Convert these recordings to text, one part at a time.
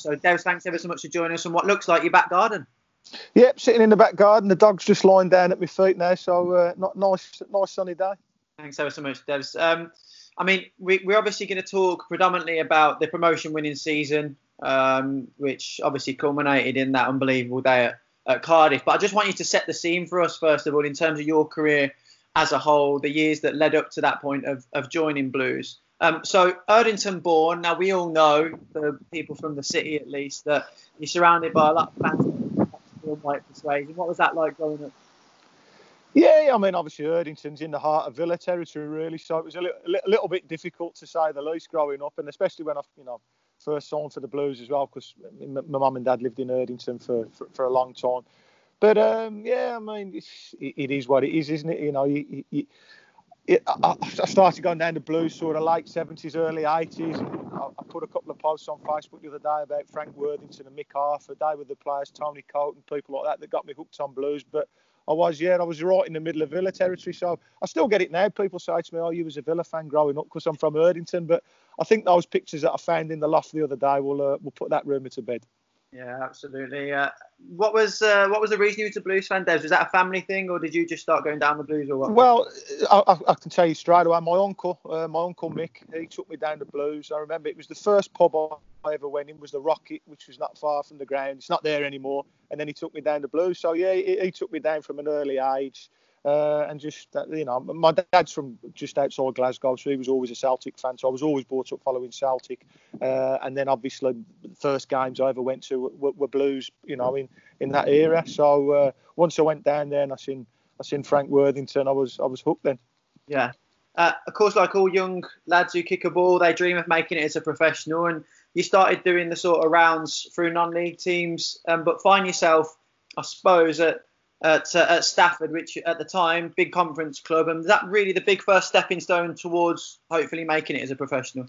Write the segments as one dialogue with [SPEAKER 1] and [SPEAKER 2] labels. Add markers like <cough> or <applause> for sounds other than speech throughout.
[SPEAKER 1] So, Devs, thanks ever so much for joining us on what looks like your back garden.
[SPEAKER 2] Yep, sitting in the back garden. The dog's just lying down at my feet now, so uh, not nice, nice sunny day.
[SPEAKER 1] Thanks ever so much, Devs. Um, I mean, we, we're obviously going to talk predominantly about the promotion winning season, um, which obviously culminated in that unbelievable day at, at Cardiff. But I just want you to set the scene for us, first of all, in terms of your career as a whole, the years that led up to that point of, of joining Blues. Um, so Erdington born. Now we all know, the people from the city at least, that you're surrounded by a lot of fans white persuasion. What was that like growing up?
[SPEAKER 2] Yeah, I mean, obviously Erdington's in the heart of Villa territory, really. So it was a little, a little bit difficult to say the least growing up, and especially when I, you know, first signed for the Blues as well, because my mum and dad lived in Erdington for, for, for a long time. But um, yeah, I mean, it's, it, it is what it is, isn't it? You know, you, you, it, I, I, started going down the blues sort of late 70s, early 80s. I, I, put a couple of posts on Facebook the other day about Frank Worthington and Mick Harford. They were the players, Tony Coton, and people like that that got me hooked on blues. But I was, yeah, I was right in the middle of Villa territory. So I still get it now. People say to me, oh, you was a Villa fan growing up because I'm from Erdington. But I think those pictures that I found in the loft the other day will, uh, will put that rumour to bed.
[SPEAKER 1] Yeah, absolutely. Uh, what was uh, what was the reason you were a blues fan, Des? Was that a family thing, or did you just start going down the blues, or what?
[SPEAKER 2] Well, I, I can tell you straight away. My uncle, uh, my uncle Mick, he took me down the blues. I remember it was the first pub I ever went in was the Rocket, which was not far from the ground. It's not there anymore. And then he took me down the blues. So yeah, he, he took me down from an early age. Uh, and just you know, my dad's from just outside Glasgow, so he was always a Celtic fan. So I was always brought up following Celtic. Uh, and then obviously, the first games I ever went to were, were Blues, you know, in, in that era. So uh, once I went down there and I seen I seen Frank Worthington, I was I was hooked then.
[SPEAKER 1] Yeah. Uh, of course, like all young lads who kick a ball, they dream of making it as a professional. And you started doing the sort of rounds through non-league teams, um, but find yourself, I suppose, at at, uh, at Stafford, which at the time, big conference club, and that really the big first stepping stone towards hopefully making it as a professional.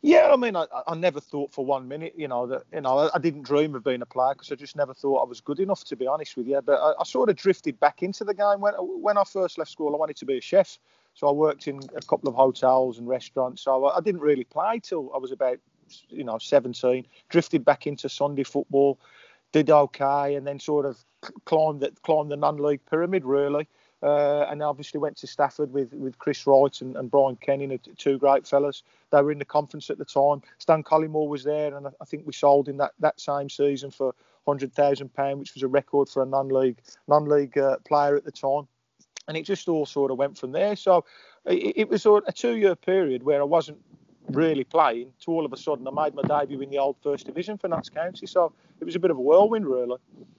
[SPEAKER 2] Yeah, I mean, I, I never thought for one minute, you know, that you know, I, I didn't dream of being a player because I just never thought I was good enough to be honest with you. But I, I, sort of drifted back into the game when when I first left school. I wanted to be a chef, so I worked in a couple of hotels and restaurants. So I, I didn't really play till I was about, you know, 17. Drifted back into Sunday football, did okay, and then sort of climbed the, climbed the non-league pyramid really. Uh, and obviously went to Stafford with, with Chris Wright and, and Brian Kenny, two great fellas. They were in the conference at the time. Stan Collymore was there, and I think we sold in that, that same season for hundred thousand pound, which was a record for a non-league non-league uh, player at the time. And it just all sort of went from there. So it, it was a two-year period where I wasn't really playing to all of a sudden I made my debut in the old first division for Notts County. So it was a bit of a whirlwind, really.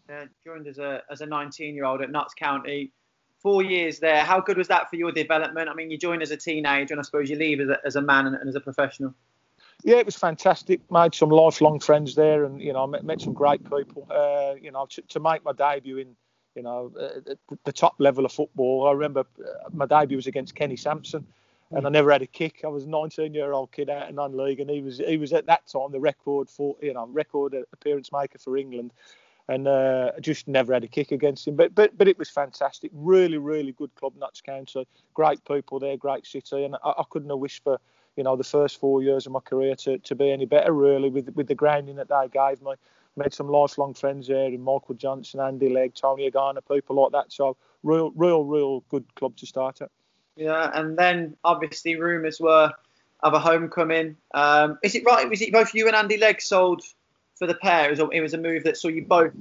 [SPEAKER 1] Uh, joined as a as a 19 year old at Notts County. Four years there. How good was that for your development? I mean, you join as a teenager, and I suppose you leave as a, as a man and, and as a professional.
[SPEAKER 2] Yeah, it was fantastic. Made some lifelong friends there, and you know, met, met some great people. Uh, you know, to, to make my debut in you know, uh, the top level of football. I remember uh, my debut was against Kenny Sansom, and I never had a kick. I was a 19 year old kid out in non-league, and he was he was at that time the record for you know record appearance maker for England, and uh, just never had a kick against him. But but but it was fantastic. Really really good club, Notts County. Great people there, great city, and I, I couldn't have wished for you know the first four years of my career to, to be any better really with with the grounding that they gave me. Made some lifelong friends there in Michael Johnson, Andy Legg, Tony Agana, people like that. So real real real good club to start at.
[SPEAKER 1] Yeah, and then obviously rumours were of a homecoming. Um, is it right? Was it both you and Andy Legg sold for the pair? It was a, it was a move that saw you both.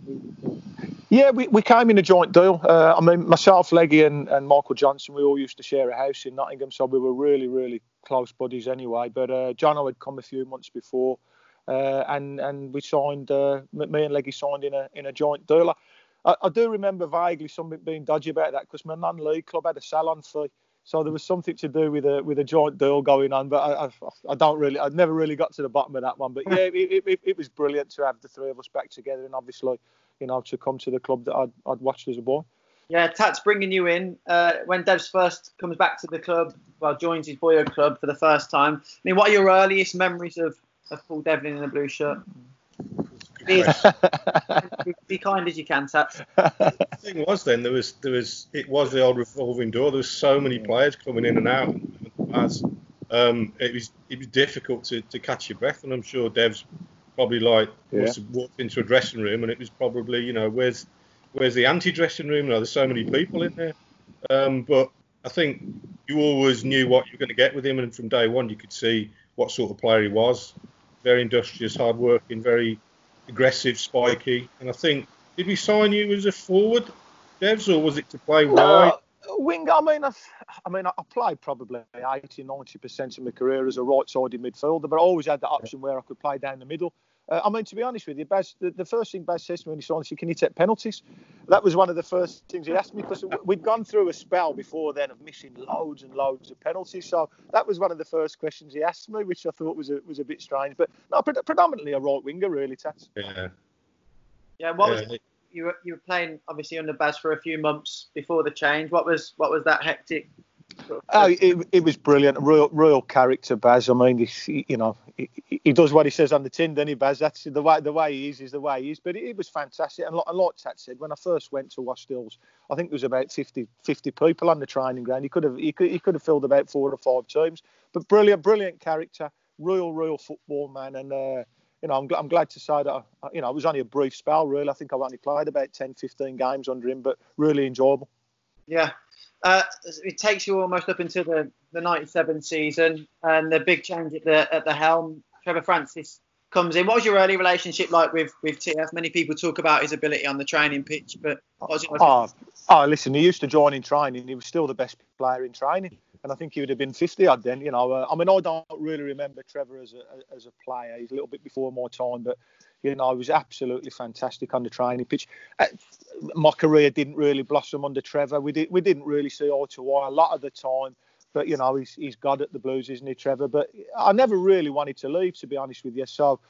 [SPEAKER 2] Yeah, we, we came in a joint deal. Uh, I mean, myself, Leggy, and, and Michael Johnson, we all used to share a house in Nottingham, so we were really, really close buddies anyway. But uh, Jono had come a few months before, uh, and and we signed. Uh, me and Leggy signed in a in a joint deal. I, I do remember vaguely something being dodgy about that because my non-league club had a sell-on fee so there was something to do with a with a joint deal going on, but I, I, I don't really, I never really got to the bottom of that one. But yeah, it, it, it, was brilliant to have the three of us back together, and obviously, you know, to come to the club that I'd, I'd watched as a boy.
[SPEAKER 1] Yeah, Tats bringing you in uh, when Devs first comes back to the club, well, joins his boyhood club for the first time. I mean, what are your earliest memories of, of Paul Devlin in the blue shirt? <laughs> Be, be kind as you can, Tats.
[SPEAKER 3] the thing was then there was there was it was the old revolving door. There was so many players coming in and out. As um, it was it was difficult to, to catch your breath, and I'm sure Dev's probably like
[SPEAKER 2] Yeah.
[SPEAKER 3] must have walked into a dressing room and it was probably you know where's where's the anti-dressing room? You know, there's so many people in there. Um, but I think you always knew what you were going to get with him, and from day one you could see what sort of player he was. Very industrious, hard-working, very aggressive, spiky. And I think did we sign you as a forward, Devs, or was it to play wide?
[SPEAKER 2] Wing. I mean, I, I mean, I played probably 80, 90 percent of my career as a right-sided midfielder, but I always had the option where I could play down the middle. Uh, I mean, to be honest with you, Baz, the, the first thing Baz says to me when he signed, he said, "Can you take penalties?" That was one of the first things he asked me because we'd gone through a spell before then of missing loads and loads of penalties. So that was one of the first questions he asked me, which I thought was a, was a bit strange. But no, pre- predominantly a right winger, really, Tats.
[SPEAKER 3] Yeah.
[SPEAKER 1] Yeah, what was
[SPEAKER 3] Yeah.
[SPEAKER 1] you were you were playing obviously under Baz for a few months before the change. What was what was that hectic?
[SPEAKER 2] Oh, it, it was brilliant. Royal, real character, Baz. I mean, he, you know, he, he does what he says on the tin, doesn't he, Baz? That's the way the way he is is the way he is. But it, it was fantastic. And like, like Tat said, when I first went to Wast Hills, I think there was about 50, 50 people on the training ground. He could have he could he could have filled about four or five teams. But brilliant, brilliant character, real, real football man. And uh, you know, I'm, I'm glad to say that I, you know it was only a brief spell. Really, I think I've only played about 10, 15 games under him, but really enjoyable.
[SPEAKER 1] Yeah. Uh, it takes you almost up into the, the 97 season and the big change at the at the helm. Trevor Francis comes in. What was your early relationship like with, with TF? Many people talk about his ability on the training pitch, but was it?
[SPEAKER 2] Oh, oh, listen, he used to join in training. He was still the best player in training. And I think he would have been 50 odd then. You know, uh, I mean, I don't really remember Trevor as a, as a player. He's a little bit before my time, but, you know, I was absolutely fantastic on the training pitch. Uh, my career didn't really blossom under Trevor. We, did, we didn't really see eye to eye a lot of the time. But, you know, he's, he's God at the Blues, isn't he, Trevor? But I never really wanted to leave, to be honest with you. So,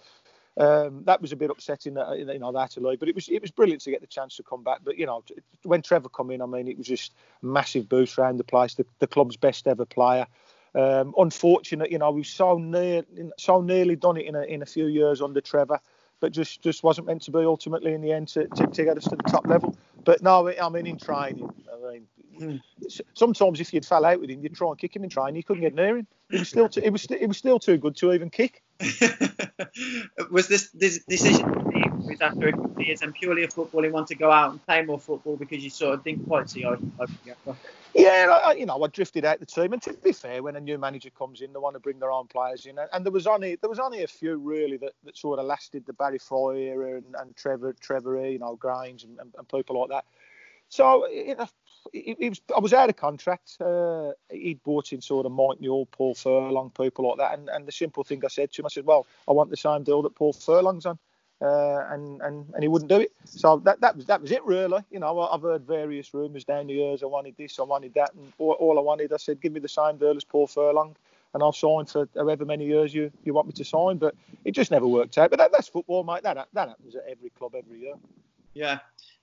[SPEAKER 2] um, that was a bit upsetting that you know that to leave, but it was it was brilliant to get the chance to come back. But you know, when Trevor come in, I mean, it was just a massive boost around the place. The, the club's best ever player. Um, unfortunate, you know, we've so near so nearly done it in a in a few years under Trevor, but just just wasn't meant to be ultimately in the end to, to, to get us to the top level. But no, I mean in training, I mean, hmm. sometimes if you'd fell out with him, you'd try and kick him in training. You couldn't get near him. It was still too, it was st- it was still too good to even kick. <laughs>
[SPEAKER 1] was this, this decision was after a couple of years and purely a footballing want to go out and play more football because you sort of didn't quite see eye together?
[SPEAKER 2] Yeah, I, you know, I drifted out the team, and to be fair, when a new manager comes in, they want to bring their own players in, and there was only there was only a few really that, that sort of lasted the Barry Fry era and, and Trevor Trevor, you know, Grange and, and, and people like that. So you know, was I was out of contract. Uh, he'd brought in sort of Mike Newell, Paul Furlong, people like that, and, and the simple thing I said to him, I said, well, I want the same deal that Paul Furlong's on. Uh, and, and and he wouldn't do it. So that that was that was it really. You know, I've heard various rumours down the years. I wanted this, I wanted that, and all, all I wanted, I said, give me the same deal as Paul Furlong, and I'll sign for however many years you, you want me to sign. But it just never worked out. But that, that's football, mate. That that happens at every club every year.
[SPEAKER 1] Yeah.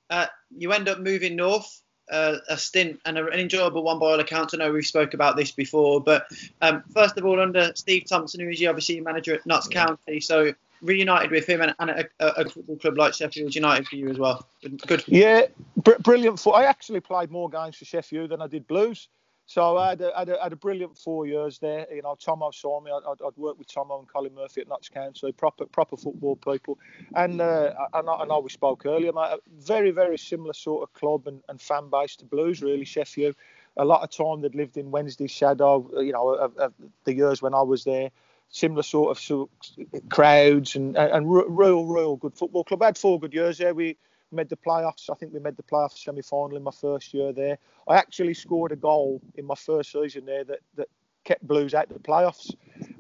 [SPEAKER 1] Uh, you end up moving north, uh, a stint and an enjoyable one by all accounts. I know we've spoke about this before, but um, first of all, under Steve Thompson, who is you obviously manager at Notts County, so reunited with him and, and a, a, football club like Sheffield United for you as well. Good.
[SPEAKER 2] Yeah, br- brilliant. For I actually played more games for Sheffield than I did Blues. So I had a, had a, had a brilliant four years there. You know, Tomo saw me. I'd, I'd worked with Tomo and Colin Murphy at Notts County, proper proper football people. And uh, I, know, I we spoke earlier, mate. Very very similar sort of club and, and fan base to Blues, really. Sheffield. A lot of time they'd lived in Wednesday shadow. You know, of, of the years when I was there. Similar sort of, crowds and and real real good football club. I had four good years there. We made the playoffs. I think we made the playoffs semi final in my first year there. I actually scored a goal in my first season there that, that kept Blues out of the playoffs.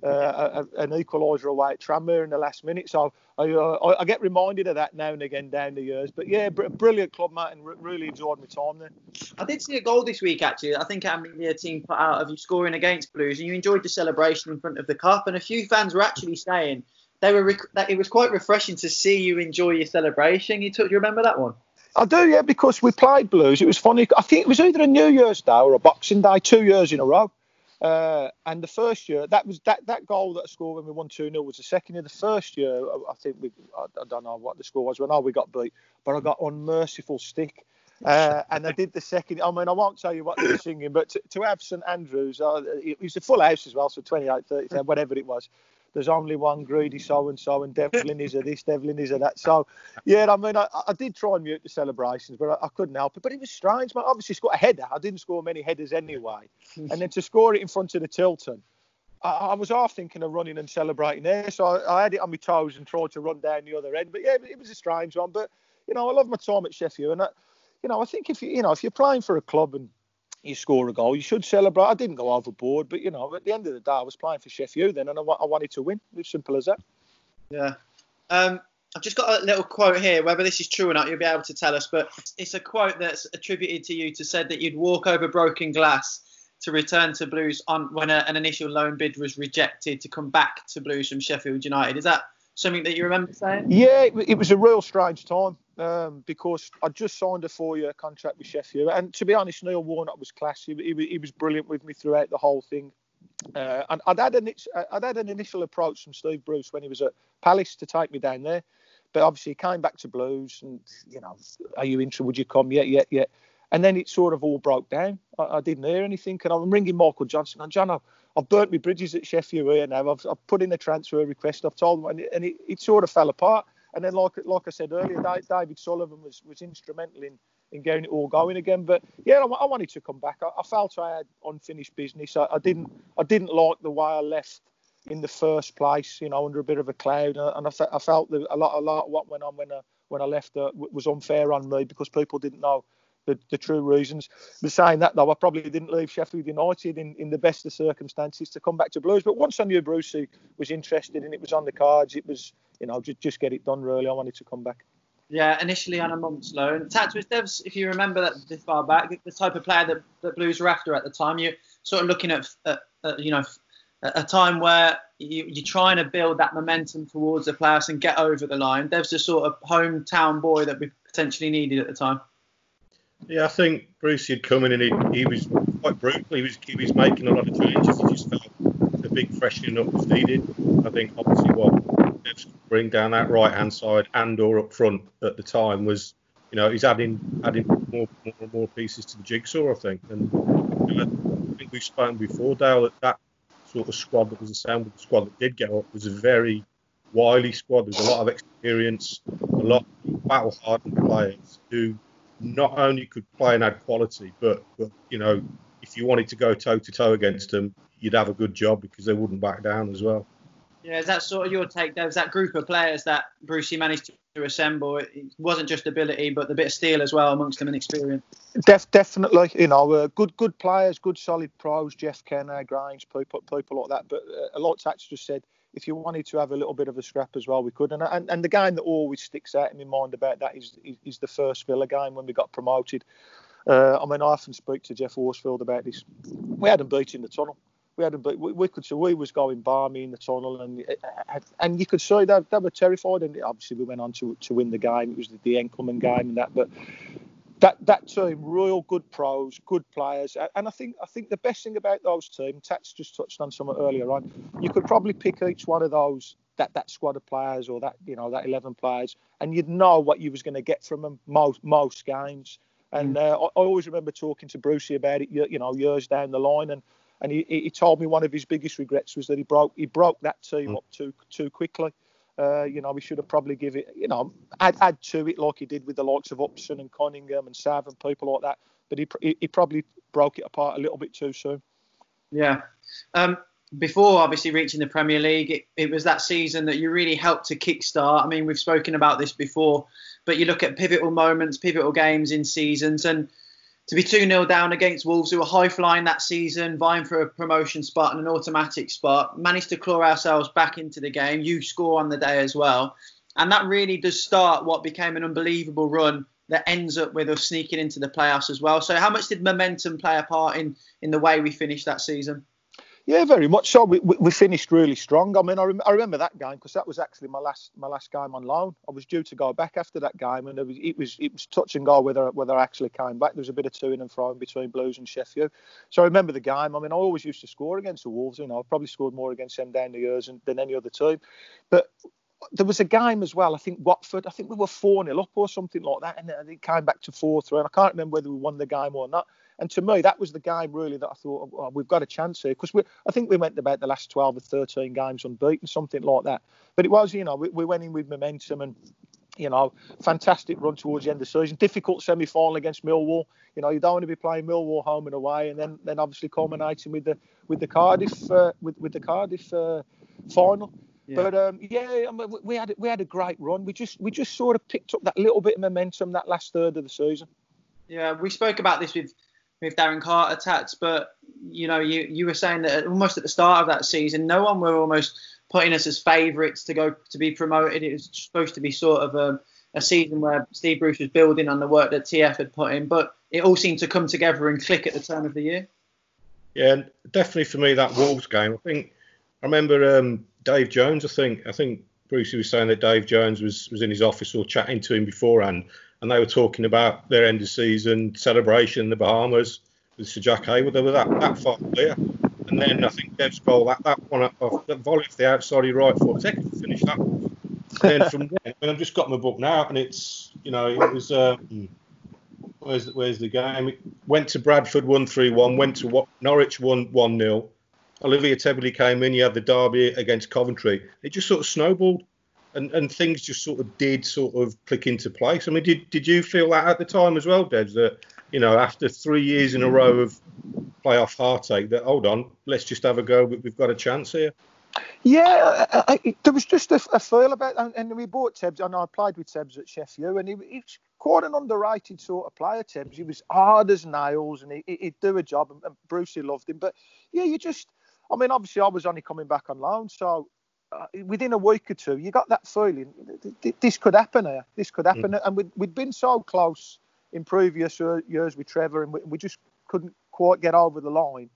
[SPEAKER 2] Uh, a, an equaliser away at Tranmere in the last minute. So I, uh, I, get reminded of that now and again down the years. But yeah, br- brilliant club, mate, and re- really enjoyed my time there.
[SPEAKER 1] I did see a goal this week actually. I think our media team put out of you scoring against Blues, and you enjoyed the celebration in front of the cup. And a few fans were actually saying they were rec- that it was quite refreshing to see you enjoy your celebration. You took, do you remember that one?
[SPEAKER 2] I do, yeah, because we played Blues. It was funny. I think it was either a New Year's Day or a Boxing Day, two years in a row. Uh, and the first year, that was that, that goal that I scored when we won 2 0 was the second year. The first year, I, I think we, I, I, don't know what the score was. We know we got beat, but I got unmerciful stick. Uh, and I did the second. I mean, I won't tell you what they were singing, but to, to have St Andrews, uh, it was a full house as well, so 28, 30, whatever it was. There's only one greedy so and so, and Devlin is a this, Devlin is a that. So, yeah, I mean, I, I did try and mute the celebrations, but I, I, couldn't help it. But it was strange, man. Obviously, scored a header. I didn't score many headers anyway, <laughs> and then to score it in front of the Tilton. I, I was half thinking of running and celebrating there, so I, had it on my toes and tried to run down the other end. But yeah, it was a strange one. But you know, I love my time at Sheffield, and I, you know, I think if you, you know, if you're playing for a club and you score a goal, you should celebrate. I didn't go overboard, but you know, at the end of the day, I was playing for Sheffield then, and I, I wanted to win. It's simple as that.
[SPEAKER 1] Yeah. Um, I've just got a little quote here. Whether this is true or not, you'll be able to tell us. But it's a quote that's attributed to you to said that you'd walk over broken glass to return to Blues on when a, an initial loan bid was rejected to come back to Blues from Sheffield United. Is that something that you remember saying?
[SPEAKER 2] Yeah, it, it was a real strange time um, because I just signed a four-year contract with Sheffield, and to be honest, Neil Warnock was class. He, he, he was brilliant with me throughout the whole thing. Uh, and I'd had an I'd had an initial approach from Steve Bruce when he was at Palace to take me down there, but obviously he came back to Blues, and you know, are you interested? Would you come? Yeah, yeah, yeah. And then it sort of all broke down. I, I didn't hear anything, and I'm ringing Michael Johnson. And John, I've, burnt my bridges at Sheffield here now. I've, I've put in a transfer request. I've told them, and, it, and it, it sort of fell apart. And then, like like I said earlier, David Sullivan was, was instrumental in, in getting it all going again. But yeah, I, I wanted to come back. I, I, felt I had unfinished business. I, I, didn't I didn't like the way I left in the first place. You know, under a bit of a cloud, and I, I felt that a lot a lot of what went on when I when I left uh, was unfair on me because people didn't know the, the true reasons. But saying that though, I probably didn't leave Sheffield United in, in the best of circumstances to come back to Blues. But once I knew Brucey was interested and it was on the cards, it was you know just just get it done. Really, I wanted to come back.
[SPEAKER 1] Yeah, initially on a month's loan. Tats Devs, if you remember that this far back, the type of player that, that Blues were after at the time. You're sort of looking at, at, at you know a time where you, are trying to build that momentum towards the playoffs and get over the line. Dev's the sort of hometown boy that we potentially needed at the time.
[SPEAKER 3] Yeah, I think Bruce had come in and he, he was quite brutal. He was he was making a lot of changes. He just felt the big freshening up was needed. I think obviously what Devs bring down that right hand side and or up front at the time was, you know, he's adding adding more more more pieces to the jigsaw. I think, and you know, I think we've spoken before, Dale, that that sort of squad that was assembled, the squad that did get up, was a very wily squad. There's a lot of experience, a lot of battle hardened players who not only could play and add quality, but, but you know, if you wanted to go toe to toe against them, you'd have a good job because they wouldn't back down as well.
[SPEAKER 1] Yeah, is that sort of your take? There was that group of players that Brucey managed to assemble. It wasn't just ability, but the bit of steel as well amongst them and experience.
[SPEAKER 2] Def, definitely, you know, uh, good good players, good solid pros, Jeff Kenna, Grange, people, people like that. But uh, a lot of Tats just said if you wanted to have a little bit of a scrap as well, we could. And and, and the game that always sticks out in my mind about that is is, the first Villa game when we got promoted. Uh, I mean, I often speak to Geoff Horsfield about this. We hadn't beat in the tunnel. We hadn't beat. We, could see we was going balmy in the tunnel, and and you could see that they were terrified. And obviously, we went on to to win the game. It was the, the incoming game and that, but that that team, real good pros, good players, and I think I think the best thing about those teams, Tats just touched on some earlier on, you could probably pick each one of those that that squad of players or that you know that 11 players, and you'd know what you was going to get from them most most games. And mm. uh, I, I, always remember talking to Brucey about it, you, you know, years down the line, and and he, he told me one of his biggest regrets was that he broke he broke that team mm. up too too quickly. Uh, you know, we should have probably give it, you know, add, add to it like he did with the likes of Upson and Cunningham and Sav and people like that. But he, he probably broke it apart a little bit too soon.
[SPEAKER 1] Yeah. Um, before obviously reaching the Premier League, it, it, was that season that you really helped to kickstart. I mean, we've spoken about this before, but you look at pivotal moments, pivotal games in seasons, and to be 2 0 down against Wolves, who were high flying that season, vying for a promotion spot and an automatic spot, managed to claw ourselves back into the game. You score on the day as well. And that really does start what became an unbelievable run that ends up with us sneaking into the playoffs as well. So, how much did momentum play a part in, in the way we finished that season?
[SPEAKER 2] Yeah, very much so. We, we, we finished really strong. I mean, I, rem- I remember that game because that was actually my last my last game on loan. I was due to go back after that game, and it was it was, it was touch and go whether whether I actually came back. There was a bit of to and fro between Blues and Sheffield. So I remember the game. I mean, I always used to score against the Wolves. You know, I probably scored more against them down the years than, than any other team. But there was a game as well. I think Watford. I think we were four 0 up or something like that, and it came back to four three. And I can't remember whether we won the game or not. And to me, that was the game really that I thought oh, we've got a chance here because I think we went about the last 12 or 13 games unbeaten, something like that. But it was, you know, we, we went in with momentum and you know, fantastic run towards the end of the season. Difficult semi-final against Millwall. You know, you don't want to be playing Millwall home and away, and then then obviously culminating with the with the Cardiff uh, with with the Cardiff uh, final. Yeah. But um, yeah, I mean, we had we had a great run. We just we just sort of picked up that little bit of momentum that last third of the season.
[SPEAKER 1] Yeah, we spoke about this with with Darren Carter tats, but you know, you you were saying that almost at the start of that season, no one were almost putting us as favourites to go to be promoted. It was supposed to be sort of a, a season where Steve Bruce was building on the work that TF had put in, but it all seemed to come together and click at the turn of the year.
[SPEAKER 3] Yeah, definitely for me that Wolves game. I think I remember um, Dave Jones. I think I think Brucey was saying that Dave Jones was was in his office or chatting to him beforehand, and they were talking about their end of season celebration in the Bahamas with Sir Jack Hayward. They were that, that far clear. And then I think Dev's goal, that, that one off that volley off the outside of your right foot, take to finish that one. And then from <laughs> there, and I've just got my book now, and it's you know it was um, where's where's the game? It went to Bradford one three one, went to what Norwich one one 0 Olivier Tebily came in. You had the derby against Coventry. It just sort of snowballed and, and things just sort of did sort of click into place. I mean, did did you feel that at the time as well, Debs? That you know, after three years in a row of playoff heartache, that hold on, let's just have a go. We've got a chance here.
[SPEAKER 2] Yeah, I, I, there was just a, a feel about, and, and we bought Tebs. and I played with Tebs at Sheffield, and he, he's quite an underrated sort of player. Tebs, he was hard as nails, and he, would do a job. And, and Brucey loved him, but yeah, you just, I mean, obviously I was only coming back on loan, so within a week or two, you got that feeling this could happen here. This could happen, mm. and we'd, we'd been so close in previous years with Trevor, and we, we, just couldn't quite get over the line.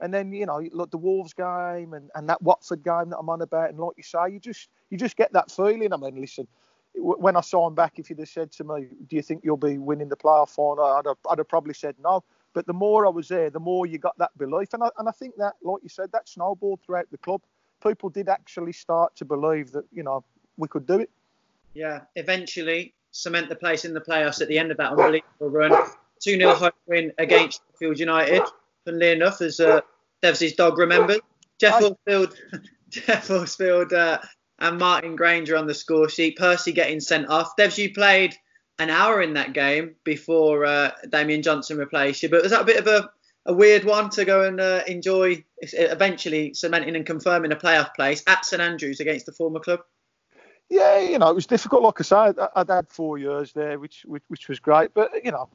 [SPEAKER 2] And then you know, look the Wolves game and, and that Watford game that I'm on about, and like you say, you just you just get that feeling. I mean, listen, when I saw him back, if you'd have said to me, "Do you think you'll be winning the playoff final?" I'd have, I'd have probably said no. But the more I was there, the more you got that belief, and I, and I think that, like you said, that snowballed throughout the club people did actually start to believe that you know we could do it.
[SPEAKER 1] Yeah, eventually cement the place in the playoffs at the end of that unbelievable run. 2 0 home win against Sheffield United. Funnily enough, as uh, Devs' dog remembered. Geoff Horsfield, <laughs> Geoff Horsfield uh, and Martin Grainger on the score sheet. Percy getting sent off. Devs, you played an hour in that game before uh, Damien Johnson replaced you, but was that a bit of a a weird one to go and uh, enjoy eventually cementing and confirming a playoff place at St Andrews against the former club?
[SPEAKER 2] Yeah, you know, it was difficult. Like I said, I'd had four years there, which, which, which was great. But you know,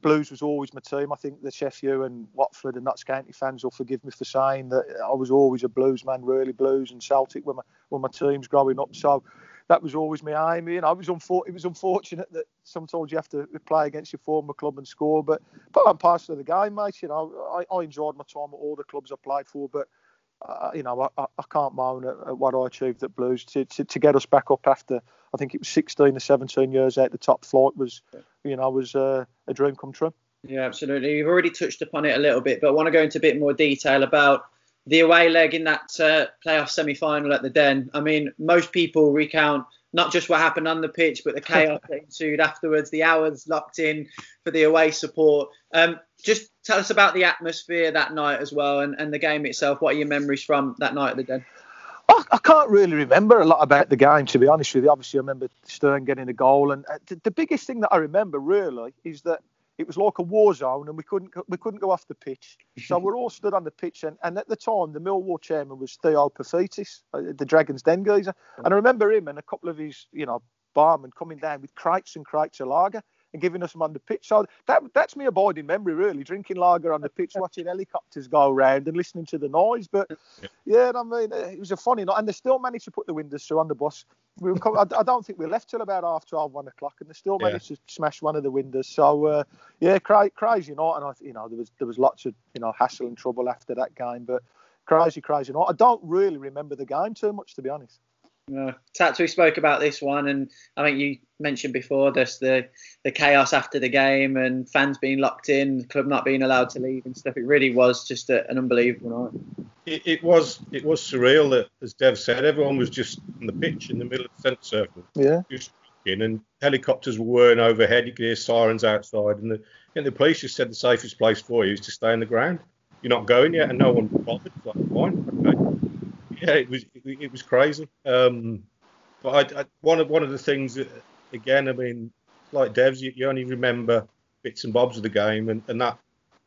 [SPEAKER 2] Blues was always my team. I think the Sheffield and Watford and Notts County fans will forgive me for saying that I was always a Blues man, really Blues and Celtic were my were my teams growing up. So that was always my aim. You know, it was, unfor- it was unfortunate that sometimes you have to play against your former club and score, but part and parcel of the game, mate. You know, I, I enjoyed my time at all the clubs I played for, but uh, you know, I, I can't moan at, at, what I achieved at Blues to, to, to, get us back up after I think it was 16 or 17 years out the top flight was, you know, was uh, a dream come true.
[SPEAKER 1] Yeah, absolutely. You've already touched upon it a little bit, but I want to go into a bit more detail about the away leg in that uh, playoff semi-final at the Den. I mean, most people recount not just what happened on the pitch, but the chaos that ensued afterwards, the hours locked in for the away support. Um, just tell us about the atmosphere that night as well, and, and the game itself. What are your memories from that night at the Den?
[SPEAKER 2] I, can't really remember a lot about the game, to be honest with you. Obviously, I remember Stern getting a goal, and uh, the, the biggest thing that I remember really is that it was like a war zone and we couldn't we couldn't go off the pitch. So we're all stood on the pitch and, and at the time the Millwall chairman was Theo Paphitis, uh, the Dragons Den geezer. And I remember him and a couple of his, you know, barmen coming down with crates and crates of lager and giving us them on the pitch. So that that's me abiding memory, really, drinking lager on the pitch, watching helicopters go around and listening to the noise. But yeah, I mean, it was a funny night, and they still managed to put the windows through on the bus. We were, I, don't think we left till about half 12, 1 o'clock, and they still managed yeah. to smash one of the windows. So uh, yeah, cra- crazy night, and I, you know, there was there was lots of you know hassle and trouble after that game, but crazy, crazy night. I don't really remember the game too much, to be honest.
[SPEAKER 1] No. Tats, we spoke about this one, and I think you mentioned before this the the chaos after the game and fans being locked in, the club not being allowed to leave and stuff. It really was just a, an unbelievable night.
[SPEAKER 3] It, it, was it was surreal that, as Dev said, everyone was just on the pitch in the middle of the centre circle.
[SPEAKER 2] Yeah.
[SPEAKER 3] Just in, and helicopters were whirring overhead. You could hear sirens outside, and the, and the police just said the safest place for you is to stay on the ground. You're not going yet, and no one bothered. It's like, fine, okay. Yeah, it was it, was crazy. Um, but I, I, one of one of the things, that, again, I mean, like Devs, you, you only remember bits and bobs of the game, and, and that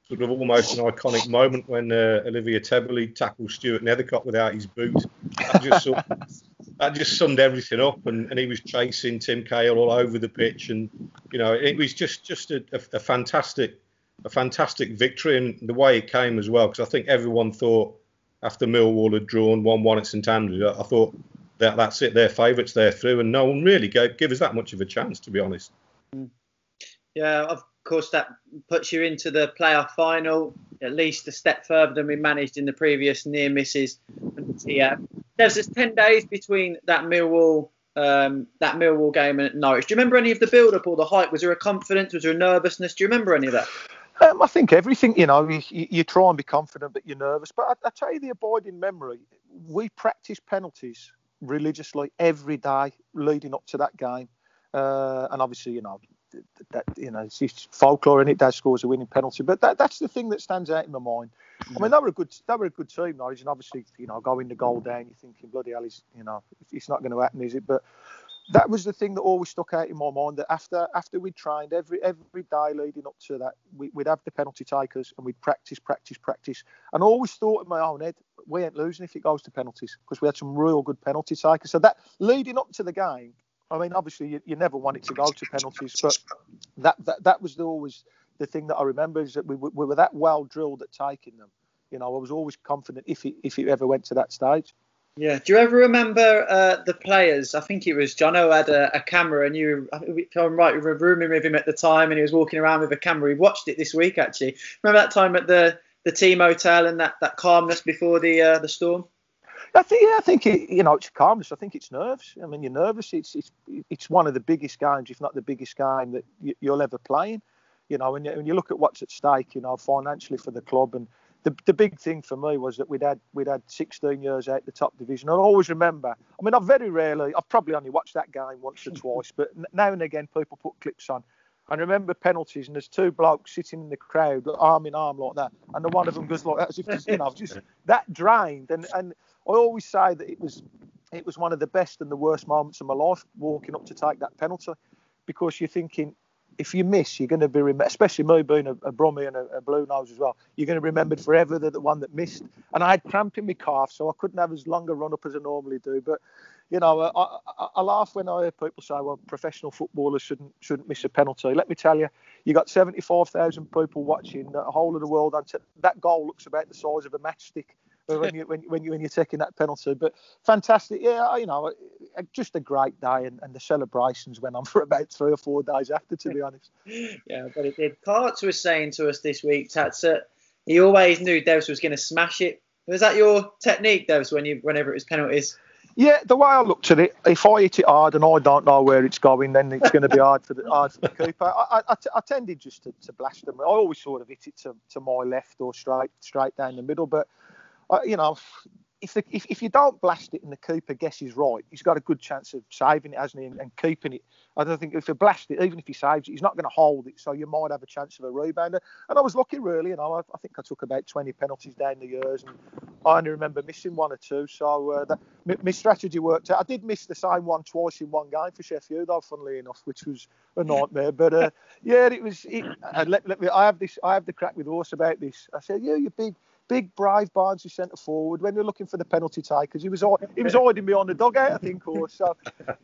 [SPEAKER 3] sort of almost an iconic moment when uh, Olivier Tebily tackled Stuart Nethercott without his boot. That just, sort of, that just summed everything up, and, and he was chasing Tim Cahill all over the pitch, and you know it was just just a, a, a fantastic a fantastic victory, and the way it came as well, because I think everyone thought after Millwall had drawn one one at St Andrews, I thought that that's it, they're favourites, they're through, and no one really gave give us that much of a chance, to be honest.
[SPEAKER 1] Yeah, of course, that puts you into the playoff final, at least a step further than we managed in the previous near misses. Yeah, there's just ten days between that Millwall um, that Millwall game and Norwich. Do you remember any of the build-up or the hype? Was there a confidence? Was there a nervousness? Do you remember any of that?
[SPEAKER 2] Um, I think everything, you know, you, you, try and be confident, but you're nervous. But I, I tell you, the abiding memory, we practice penalties religiously every day leading up to that game. Uh, and obviously, you know, that you know, it's folklore and it does scores a winning penalty. But that, that's the thing that stands out in my mind. I mean, they were a good, they were a good team, Norwich, and obviously, you know, going the goal down, you're thinking, bloody hell, is you know, it's not going to happen, is it? But that was the thing that always stuck out in my mind. That after after we'd trained every every day leading up to that, we, would have the penalty takers and we'd practice, practice, practice, and I always thought in my own head, we ain't losing if it goes to penalties because we had some real good penalty takers. So that leading up to the game, I mean, obviously you, you never want it to go to penalties, but that that, that was the, always the thing that I remember is that we, we were that well drilled at taking them. You know, I was always confident if it if it ever went to that stage.
[SPEAKER 1] Yeah. Do you ever remember uh, the players? I think it was Jono had a, a camera, and you, if I'm right, you were rooming with him at the time, and he was walking around with a camera. He watched it this week, actually. Remember that time at the the team hotel and that, that calmness before the uh, the storm?
[SPEAKER 2] I think yeah, I think it, you know it's calmness. I think it's nerves. I mean, you're nervous. It's it's it's one of the biggest games, if not the biggest game that you'll ever play in. You know, when you, when you look at what's at stake, you know, financially for the club and the, the big thing for me was that we'd had we'd had 16 years out the top division. I always remember. I mean, I've very rarely, I've probably only watched that game once or <laughs> twice, but now and again people put clips on. And remember penalties, and there's two blokes sitting in the crowd, arm in arm like that, and the one of them goes like that, as if you know, <laughs> just that drained. And and I always say that it was it was one of the best and the worst moments of my life walking up to take that penalty, because you're thinking if you miss, you're going to be remembered, especially me being a, a and a, a, blue nose as well. You're going to be remembered forever the, the one that missed. And I had cramp in my calf, so I couldn't have as long a run up as I normally do. But you know, I, I, I, laugh when I hear people say, "Well, professional footballers shouldn't shouldn't miss a penalty." Let me tell you, you got 75,000 people watching the whole of the world. That goal looks about the size of a matchstick when you when, when you when you're taking that penalty. But fantastic, yeah, you know, just a great day, and, and the celebrations went on <laughs> for about three or four days after, to be honest.
[SPEAKER 1] yeah, but it did. Carts was saying to us this week, Tatsa, he always knew Devs was going to smash it. Was that your technique, Devs, when you whenever it was penalties?
[SPEAKER 2] Yeah, the way I looked at it, if I hit it hard and I don't know where it's going, then it's going to be hard for the hard for the <laughs> keeper. I, I, I tended just to, to blast them. I always sort of hit it to, to my left or straight straight down the middle, but uh, you know, if, the, if, if you don't blast it and the keeper guesses right, he's got a good chance of saving it, hasn't he, and, and keeping it. I don't think if you blast it, even if he saves it, he's not going to hold it, so you might have a chance of a rebounder. And I was lucky, really. You know, I, I think I took about 20 penalties down the years, and I only remember missing one or two. So uh, that, my, my, strategy worked out. I did miss the same one twice in one game for Sheffield, though, funnily enough, which was a nightmare. But uh, <laughs> yeah, it was. It, let, let me, I have this. I have the crack with Horse about this. I said, yeah, you big big brave Barnes who centre forward when we are looking for the penalty takers. He was he was hiding behind the dugout, I think, or so.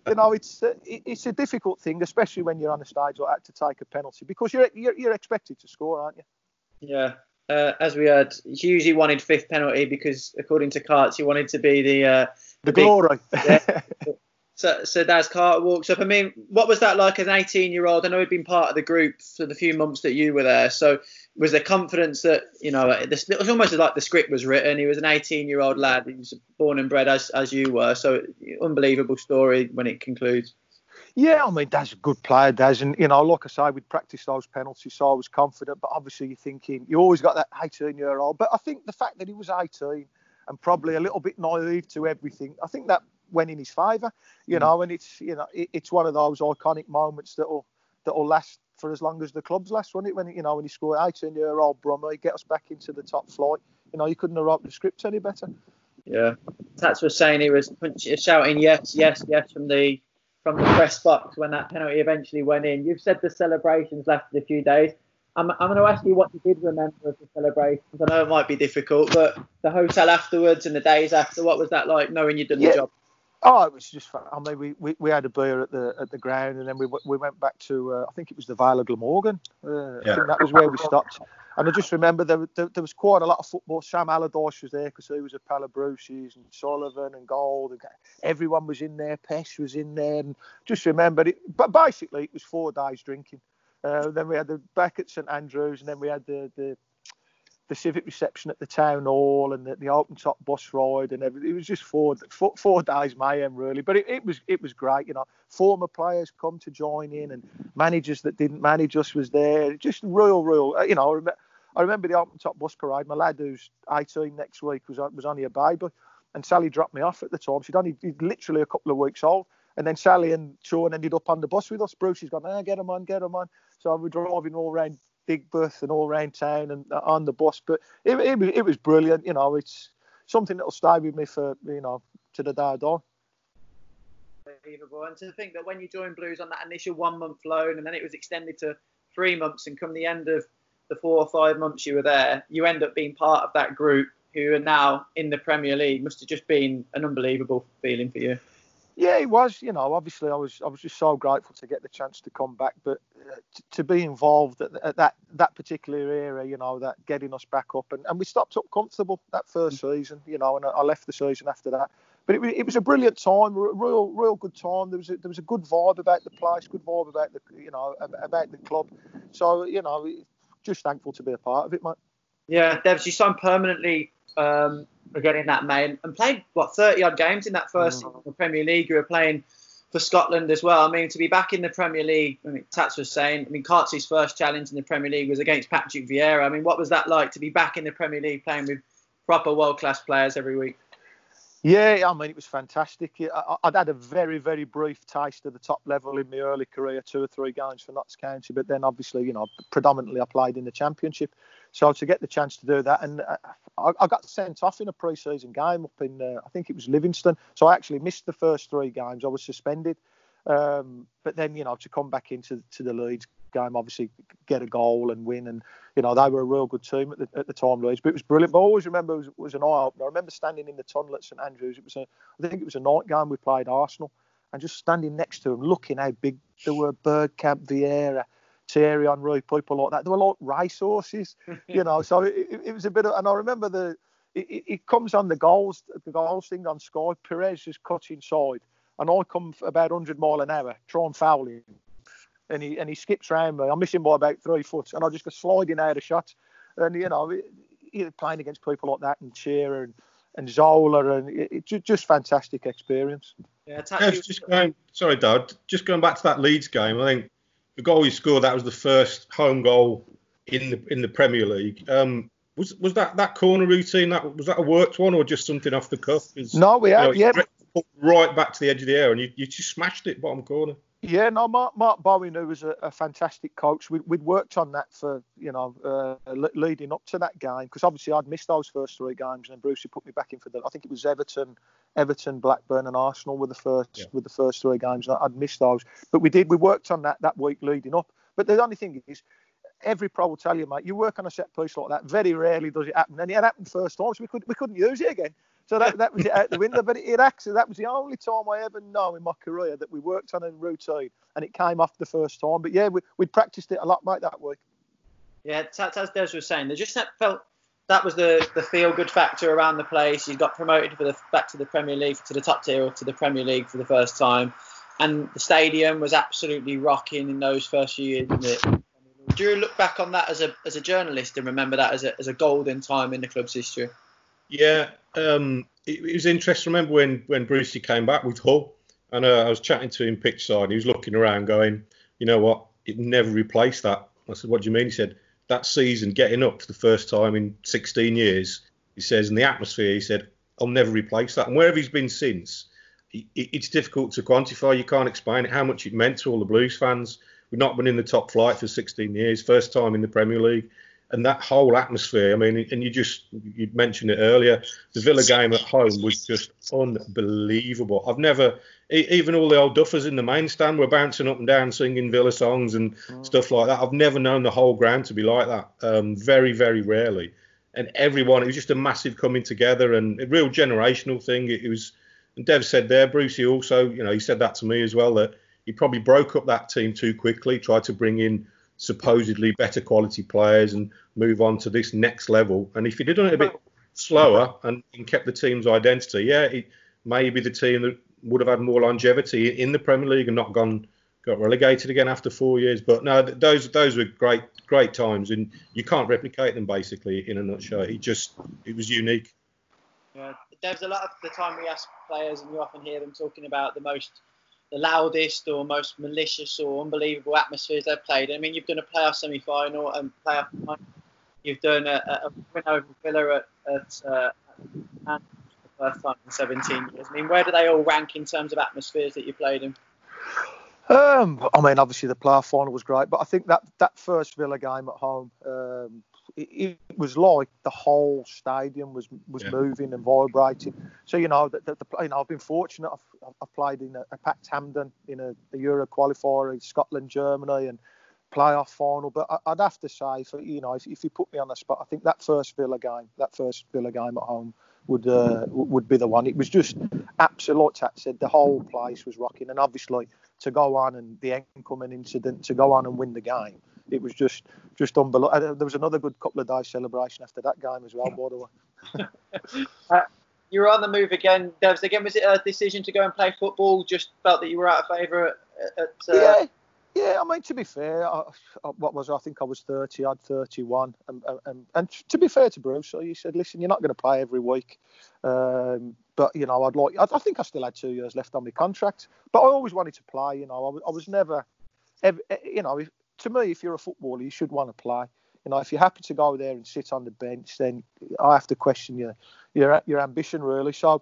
[SPEAKER 2] You know, it's uh, it's a difficult thing, especially when you're on a stage like that to take a penalty because you're you're, you're expected to score, aren't you?
[SPEAKER 1] Yeah. Uh, as we heard, Hughes he wanted fifth penalty because, according to Carts, he wanted to be the uh,
[SPEAKER 2] the, the glory.
[SPEAKER 1] Big, yeah, <laughs> So, so Daz Carter walks up. I mean, what was that like as an 18 year old? I know he'd been part of the group for the few months that you were there. So, was the confidence that, you know, it was almost like the script was written? He was an 18 year old lad. He was born and bred as, as you were. So, unbelievable story when it concludes.
[SPEAKER 2] Yeah, I mean, Daz a good player, Daz. And, you know, like I say, we'd practiced those penalties, so I was confident. But obviously, you're thinking, you always got that 18 year old. But I think the fact that he was 18 and probably a little bit naive to everything, I think that went in his favour, you
[SPEAKER 1] Mm.
[SPEAKER 2] know. And it's you know it, it's one of those iconic moments that'll that'll last for as long as the club's last, won't it? When you know when he scored 18 year old Brummer, get us back into the top flight. You know, you couldn't have wrote the script any better.
[SPEAKER 1] Yeah, Tats was saying he was shouting yes, yes, yes from the from the press box when that penalty eventually went in. You've said the celebrations lasted a few days. I'm, I'm going to ask you what you did remember of the celebrations. I know it might be difficult, but the hotel afterwards and the days after, what was that like, knowing you'd done
[SPEAKER 2] Yeah.
[SPEAKER 1] the job?
[SPEAKER 2] Oh, it was just fun. I mean, we, we, we had a beer at the at the ground, and then we we went back to uh, I think it was the Vale of Glamorgan. Uh, I
[SPEAKER 3] Yeah.
[SPEAKER 2] think that was where we stopped. And I just remember there, there, there was quite a lot of football. Sam Allardyce was there because he was at Palabrusis and Sullivan and Gold. And everyone was in there. Pesh was in there. And just remember it. But basically, it was four days drinking. Uh, then we had the back at St Andrews, and then we had the, the the civic reception at the town hall and the, the open top bus ride and everything. It was just four, four, four days mayhem really, but it, it was it was great. You know, former players come to join in and managers that didn't manage us was there. Just real, real. uh, You know, I, rem- I remember the open top bus parade. My lad who's 18 next week was was only a baby, and Sally dropped me off at the time. She'd only literally a couple of weeks old. And then Sally and Sean ended up on the bus with us. Bruce has gone, ah, get him on, get him on. So we're driving all around Digbeth and all around town and uh, on the bus. But it, it, it was brilliant. You know, it's something that'll stay with me for, you know, to the day I die.
[SPEAKER 1] Unbelievable. And to think that when you joined Blues on that initial one month loan and then it was extended to three months, and come the end of the four or five months you were there, you end up being part of that group who are now in the Premier League. Must have just been an unbelievable feeling for you.
[SPEAKER 2] Yeah, it was. You know, obviously, I was I was just so grateful to get the chance to come back, but uh, t- to be involved at, at that that particular era, you know, that getting us back up, and, and we stopped up comfortable that first season, you know, and I, I left the season after that. But it, it was a brilliant time, r- real real good time. There was a, there was a good vibe about the place, good vibe about the you know about the club. So you know, just thankful to be a part of it, mate.
[SPEAKER 1] Yeah, Devs, you signed permanently um, in that May and, played what 30 odd games in that first
[SPEAKER 2] Mm.
[SPEAKER 1] the Premier League. You were playing for Scotland as well. I mean, to be back in the Premier League, I mean, Tats was saying, I mean, Cartsy's first challenge in the Premier League was against Patrick Vieira. I mean, what was that like to be back in the Premier League playing with proper world class players every week?
[SPEAKER 2] Yeah, I mean, it was fantastic. I, I'd had a very, very brief taste of the top level in my early career, two or three games for Notts County, but then obviously, you know, predominantly I played in the Championship. So to get the chance to do that, and uh, I, I got sent off in a pre-season game up in, uh, I think it was Livingston. So I actually missed the first three games. I was suspended. Um, but then, you know, to come back into to the Leeds game, obviously get a goal and win, and you know they were a real good team at the, at the time, Leeds. But it was brilliant. But I always remember it was, it was an eye opener. I remember standing in the tunnel at St Andrews. It was a, I think it was a night game. We played Arsenal, and just standing next to them, looking how big they were. Bergkamp, Vieira. Thierry Henry, people like that. They were like racehorses, <laughs> you know. So it, it, was a bit of, and I remember the, it, it- comes on the goals, the goals thing on Sky. Pires is cuts inside, and I come about 100 mile an hour, try and foul him, and he and he skips round me. I'm missing by about three foot, and I just go sliding out of shot. And you know, it, it, playing against people like that, and Shearer and and Zola, and it, it just fantastic experience.
[SPEAKER 1] Yeah, Tats,
[SPEAKER 3] Yeah, just going, sorry, Dad. Just going back to that Leeds game, I think the goal you scored that was the first home goal in the in the Premier League. Um, was was that that corner routine that was that a worked one or just something off the cuff?
[SPEAKER 2] No, we
[SPEAKER 3] you know,
[SPEAKER 2] had, yeah,
[SPEAKER 3] it right back to the edge of the air and you, you just smashed it bottom corner.
[SPEAKER 2] Yeah, no, Mark, Mark Bowen, who was a, a fantastic coach, we, we'd worked on that for, you know, uh, le- leading up to that game, because obviously I'd missed those first three games, and then Brucey put me back in for the, I think it was Everton, Everton, Blackburn, and Arsenal were the first
[SPEAKER 3] Yeah.
[SPEAKER 2] with the first three games, and I'd missed those. But we did, we worked on that that week leading up. But the only thing is, every pro will tell you, mate, you work on a set piece like that, very rarely does it happen, and it happened first time, so we could we couldn't use it again. So that, that was it out the window. But it, it actually that was the only time I ever know in my career that we worked on a routine and it came off the first time. But yeah, we we practiced it a lot, mate, that week.
[SPEAKER 1] Yeah, as Des was saying, they just that felt that was the the feel good factor around the place. You got promoted for the back to the Premier League to the top tier or to the Premier League for the first time, and the stadium was absolutely rocking in those first few years. Do you look back on that as a as a journalist and remember that as a as a golden time in the club's history?
[SPEAKER 3] Yeah, um, it, it was interesting. Remember when when Brucey came back with Hull, and uh, I was chatting to him pitch side. And he was looking around, going, "You know what? It never replaced that." I said, "What do you mean?" He said, "That season, getting up for the first time in 16 years." He says, "In the atmosphere," he said, "I'll never replace that." And wherever he's been since, it's difficult to quantify. You can't explain it, how much it meant to all the Blues fans. We've not been in the top flight for 16 years, first time in the Premier League. And that whole atmosphere, I mean, and you just, you mentioned it earlier, the Villa game at home was just unbelievable. I've never, even all the old duffers in the main stand were bouncing up and down singing Villa songs and mm. stuff like that. I've never known the whole ground to be like that. Um, very, very rarely. And everyone, it was just a massive coming together and a real generational thing. It, it was, and Dev said there, Brucey also, you know, he said that to me as well that he probably broke up that team too quickly, tried to bring in supposedly better quality players and move on to this next level. And if he'd done it a bit slower and, and kept the team's identity, yeah, it may be the team that would have had more longevity in the Premier League and not gone got relegated again after four years. But no, those those were great great times, and you can't replicate them basically in a nutshell. It just it was unique.
[SPEAKER 1] Yeah, there's a lot of the time we ask players, and you often hear them talking about the most, the loudest or most malicious or unbelievable atmospheres they've played. I mean, you've done a playoff semi-final and playoff final. You've done a, a win over Villa at, at uh, the first time in 17 years. I mean, where do they all rank in terms of atmospheres that you played in?
[SPEAKER 2] Um, I mean, obviously the playoff final was great, but I think that that first Villa game at home, um, it, it, was like the whole stadium was was yeah. moving and vibrating. So you know, the, the, the, you know, I've been fortunate. I've, I've played in a, a packed Hampden in a, a Euro qualifier in Scotland, Germany, and playoff final. But I, would have to say, for you know, if, if, you put me on the spot, I think that first Villa game, that first Villa game at home, would uh, would be the one. It was just absolute. Like Tat said, the whole place was rocking, and obviously to go on and the Enckelman incident to go on and win the game it was just just unbelievable. There was another good couple of days celebration after that game as well, by the
[SPEAKER 1] way. uh, you were on the move again, Devs. Again, was it a decision to go and play football? Just felt that you were out of favour at, at uh...
[SPEAKER 2] yeah. Yeah, I mean, to be fair, I, what was I? I think I was 30, I had 31. And, and, and to be fair to Bruce, so he said, listen, you're not going to play every week. Um, but, you know, I'd like, I, I, think I still had two years left on my contract. But I always wanted to play, you know, I, I was never, ever, you know, to me, if you're a footballer, you should want to play. You know, if you're happy to go there and sit on the bench, then I have to question your your your ambition really. So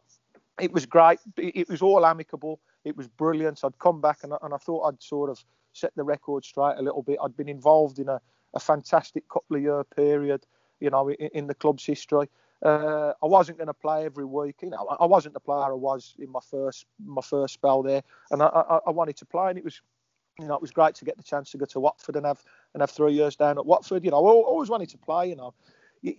[SPEAKER 2] it was great. It was all amicable. It was brilliant. I'd come back and, and I thought I'd sort of set the record straight a little bit. I'd been involved in a, a fantastic couple of year period, you know, in, in the club's history. Uh, I wasn't going to play every week. You know, I wasn't the player I was in my first my first spell there, and I, I, I wanted to play, and it was you know, it was great to get the chance to go to Watford and have and have three years down at Watford. You know, I always wanted to play. You know, you,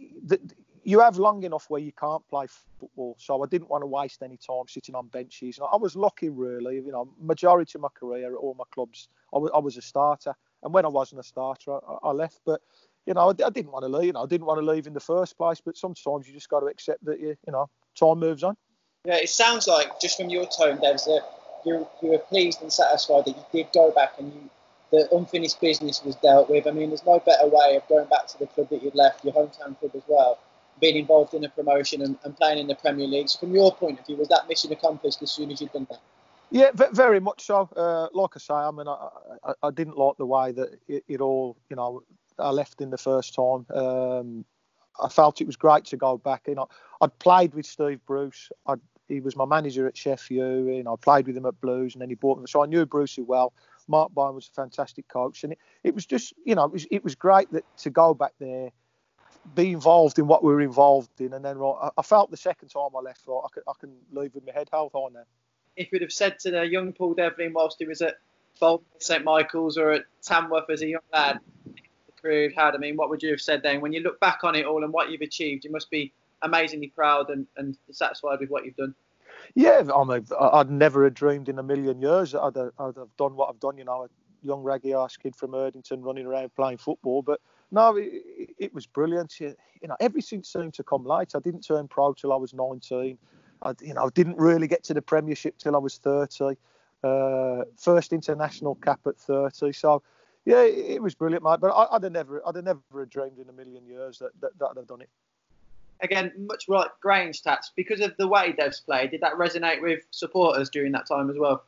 [SPEAKER 2] you have long enough where you can't play football, so I didn't want to waste any time sitting on benches. I was lucky, really. You know, majority of my career at all my clubs, I was, I was a starter, and when I wasn't a starter, I, I left. But you know, I, I, didn't want to leave. You know, I didn't want to leave in the first place. But sometimes you just got to accept that you, you know, time moves on.
[SPEAKER 1] Yeah, it sounds like just from your tone, Devs, that you you were pleased and satisfied that you did go back and you the unfinished business was dealt with. I mean, there's no better way of going back to the club that you'd left, your hometown club as well, being involved in a promotion and, and playing in the Premier League. So, from your point of view, was that mission accomplished as soon as you'd done that?
[SPEAKER 2] Yeah, very much so. Uh, like I say, I mean, I, I, I, didn't like the way that it, it, all, you know, I left in the first time. Um, I felt it was great to go back. You know, I'd played with Steve Bruce. I'd he was my manager at Sheffield, and I played with him at Blues, and then he bought me. So I knew Brucey well. Mark Byrne was a fantastic coach, and it, it was just, you know, it was, it was great that to go back there, be involved in what we were involved in, and then right, I, I felt the second time I left, right, I can, I can leave with my head held high now.
[SPEAKER 1] If you'd have said to the young Paul Devlin whilst he was at Boldmere, St Michael's, or at Tamworth as a young lad, the career had, I mean, what would you have said then? When you look back on it all and what you've achieved, you must be amazingly proud and, and satisfied with what you've done.
[SPEAKER 2] Yeah, I'm a, I'd never have dreamed in a million years I'd have, I'd have done what I've done. You know, a young raggy ass kid from Erdington running around playing football. But no, it, it was brilliant. You, you know, everything seemed to come late. I didn't turn pro till I was 19. I, you know, didn't really get to the Premiership till I was 30. Uh, first international cap at 30. So, yeah, it, it was brilliant, mate. But I, would have never, I'd have never dreamed in a million years that, that, that I'd have done it
[SPEAKER 1] again, much like Grange stats, because of the way Dev's played, did that resonate with supporters during that time as well?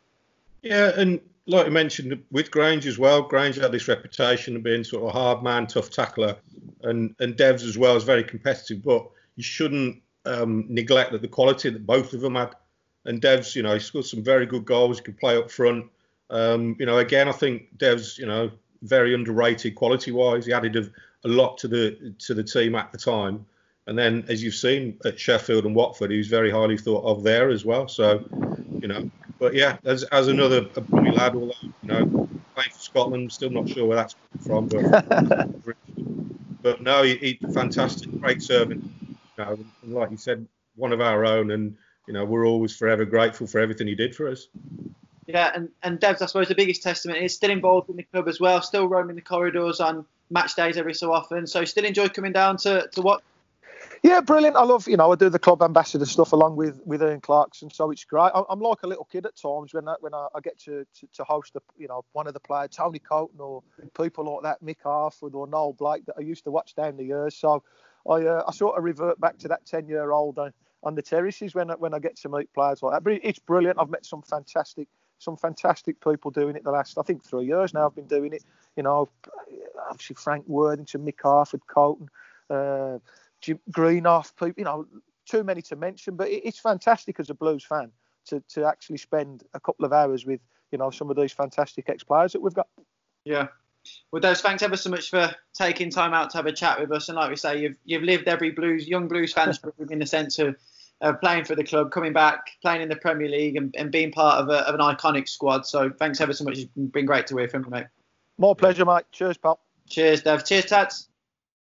[SPEAKER 3] Yeah, and like you mentioned with Grange as well, Grange had this reputation of being sort of a hard man, tough tackler, and and Devs as well is very competitive. But you shouldn't um, neglect that the quality that both of them had. and Dev's, you know, he scored some very good goals. He could play up front. Um, you know, again, I think Dev's, you know, very underrated quality-wise. He added a, a, lot to the to the team at the time. And then, as you've seen at Sheffield and Watford, he was very highly thought of there as well. So, you know, but yeah, as, as another a Brummie lad, although you know, playing for Scotland, still not sure where that's coming from, but <laughs> but no, he, he fantastic, great servant. You know, and like you said, one of our own, and you know, we're always forever grateful for everything he did for us.
[SPEAKER 1] Yeah, and, and Devs, I suppose the biggest testament is still involved in the club as well, still roaming the corridors on match days every so often. So still enjoy coming down to, to watch.
[SPEAKER 2] Yeah, brilliant. I love, you know, I do the club ambassador stuff along with with Ian Clarkson, so it's great. I'm like a little kid at times when I, when I, I get to, to, to host, the, you know, one of the players, Tony Coton or people like that, Mick Harford or Noel Blake that I used to watch down the years. So I uh, I sort of revert back to that 10 year old on, on the terraces when when I get to meet players like that. But it's brilliant. I've met some fantastic some fantastic people doing it the last I think three years now. I've been doing it. You know, obviously Frank Worthington, Mick Harford, Coton, uh, Greenhoff, people. You know, too many to mention. But it's fantastic as a Blues fan to to actually spend a couple of hours with you know some of these fantastic ex players that we've got.
[SPEAKER 1] Yeah. Well, Des, thanks ever so much for taking time out to have a chat with us. And like we say, you've you've lived every Blues young Blues fan's dream in the sense of uh, playing for the club, coming back, playing in the Premier League, and, and being part of, a, of, an iconic squad. So thanks ever so much. It's been great to hear from you, mate.
[SPEAKER 2] More pleasure, mate. Cheers, pal.
[SPEAKER 1] Cheers, Dev. Cheers, Tats.